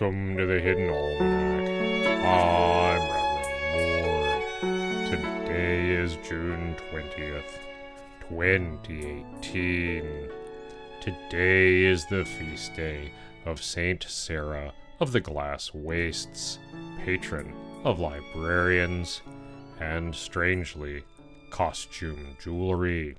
Welcome to the Hidden Almanac. I'm Reverend Mord. Today is June 20th, 2018. Today is the feast day of Saint Sara of the Glass Wastes, patron of librarians, and strangely, costume jewelry.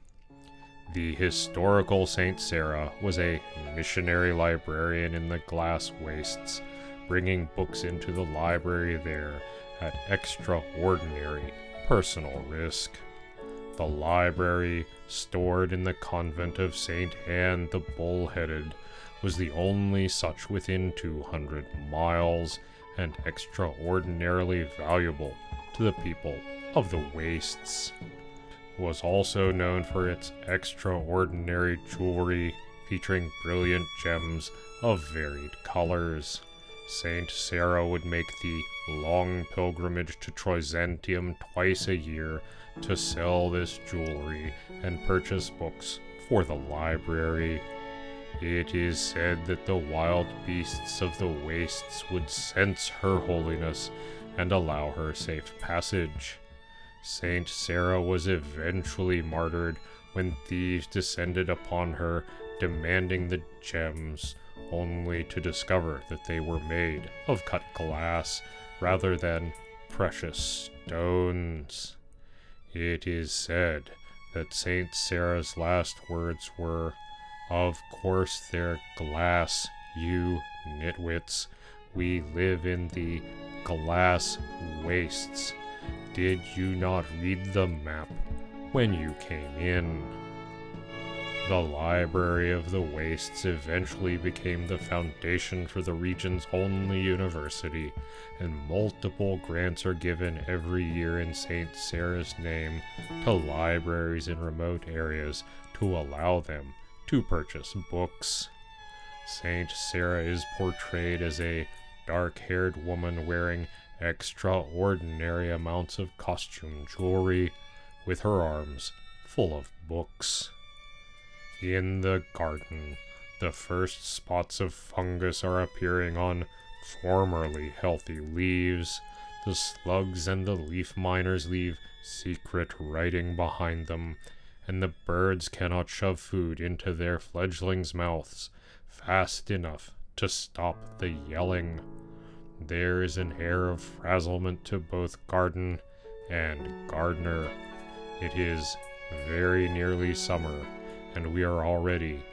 The historical Saint Sara was a missionary librarian in the glass wastes, bringing books into the library there at extraordinary personal risk. The library, stored in the convent of St. Anne the Bullheaded, was the only such within 200 miles and extraordinarily valuable to the people of the wastes was also known for its extraordinary jewelry featuring brilliant gems of varied colors. Saint Sara would make the long pilgrimage to Troizentium twice a year to sell this jewelry and purchase books for the library. It is said that the wild beasts of the wastes would sense her holiness and allow her safe passage. Saint Sara was eventually martyred when thieves descended upon her, demanding the gems, only to discover that they were made of cut glass rather than precious stones. It is said that Saint Sara's last words were, Of course they're glass, you nitwits. We live in the glass wastes did you not read the map when you came in? The Library of the Wastes eventually became the foundation for the region's only university, and multiple grants are given every year in St. Sara's name to libraries in remote areas to allow them to purchase books. St. Sara is portrayed as a dark haired woman wearing extraordinary amounts of costume jewelry, with her arms full of books. In the garden, the first spots of fungus are appearing on formerly healthy leaves. The slugs and the leaf miners leave secret writing behind them, and the birds cannot shove food into their fledglings' mouths fast enough to stop the yelling. There is an air of frazzlement to both garden and gardener. It is very nearly summer, and we are already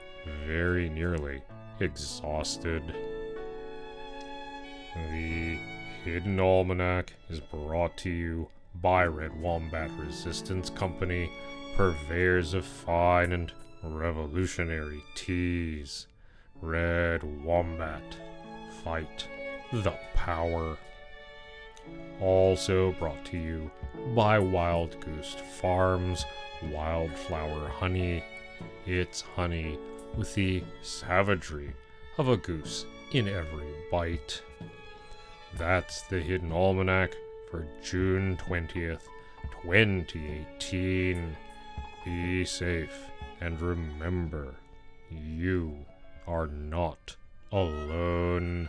very nearly exhausted. The Hidden Almanac is brought to you by Red Wombat Resistance Company, purveyors of fine and revolutionary teas. Red Wombat. Fight the power. Also brought to you by Wild Goose Farms Wildflower Honey. It's honey with the savagery of a goose in every bite. That's the Hidden Almanac for June 20th, 2018. Be safe and remember, you are not alone.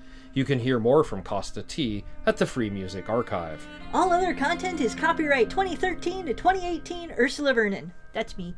You can hear more from Kosta T at the Free Music Archive. All other content is copyright 2013 to 2018 Ursula Vernon. That's me.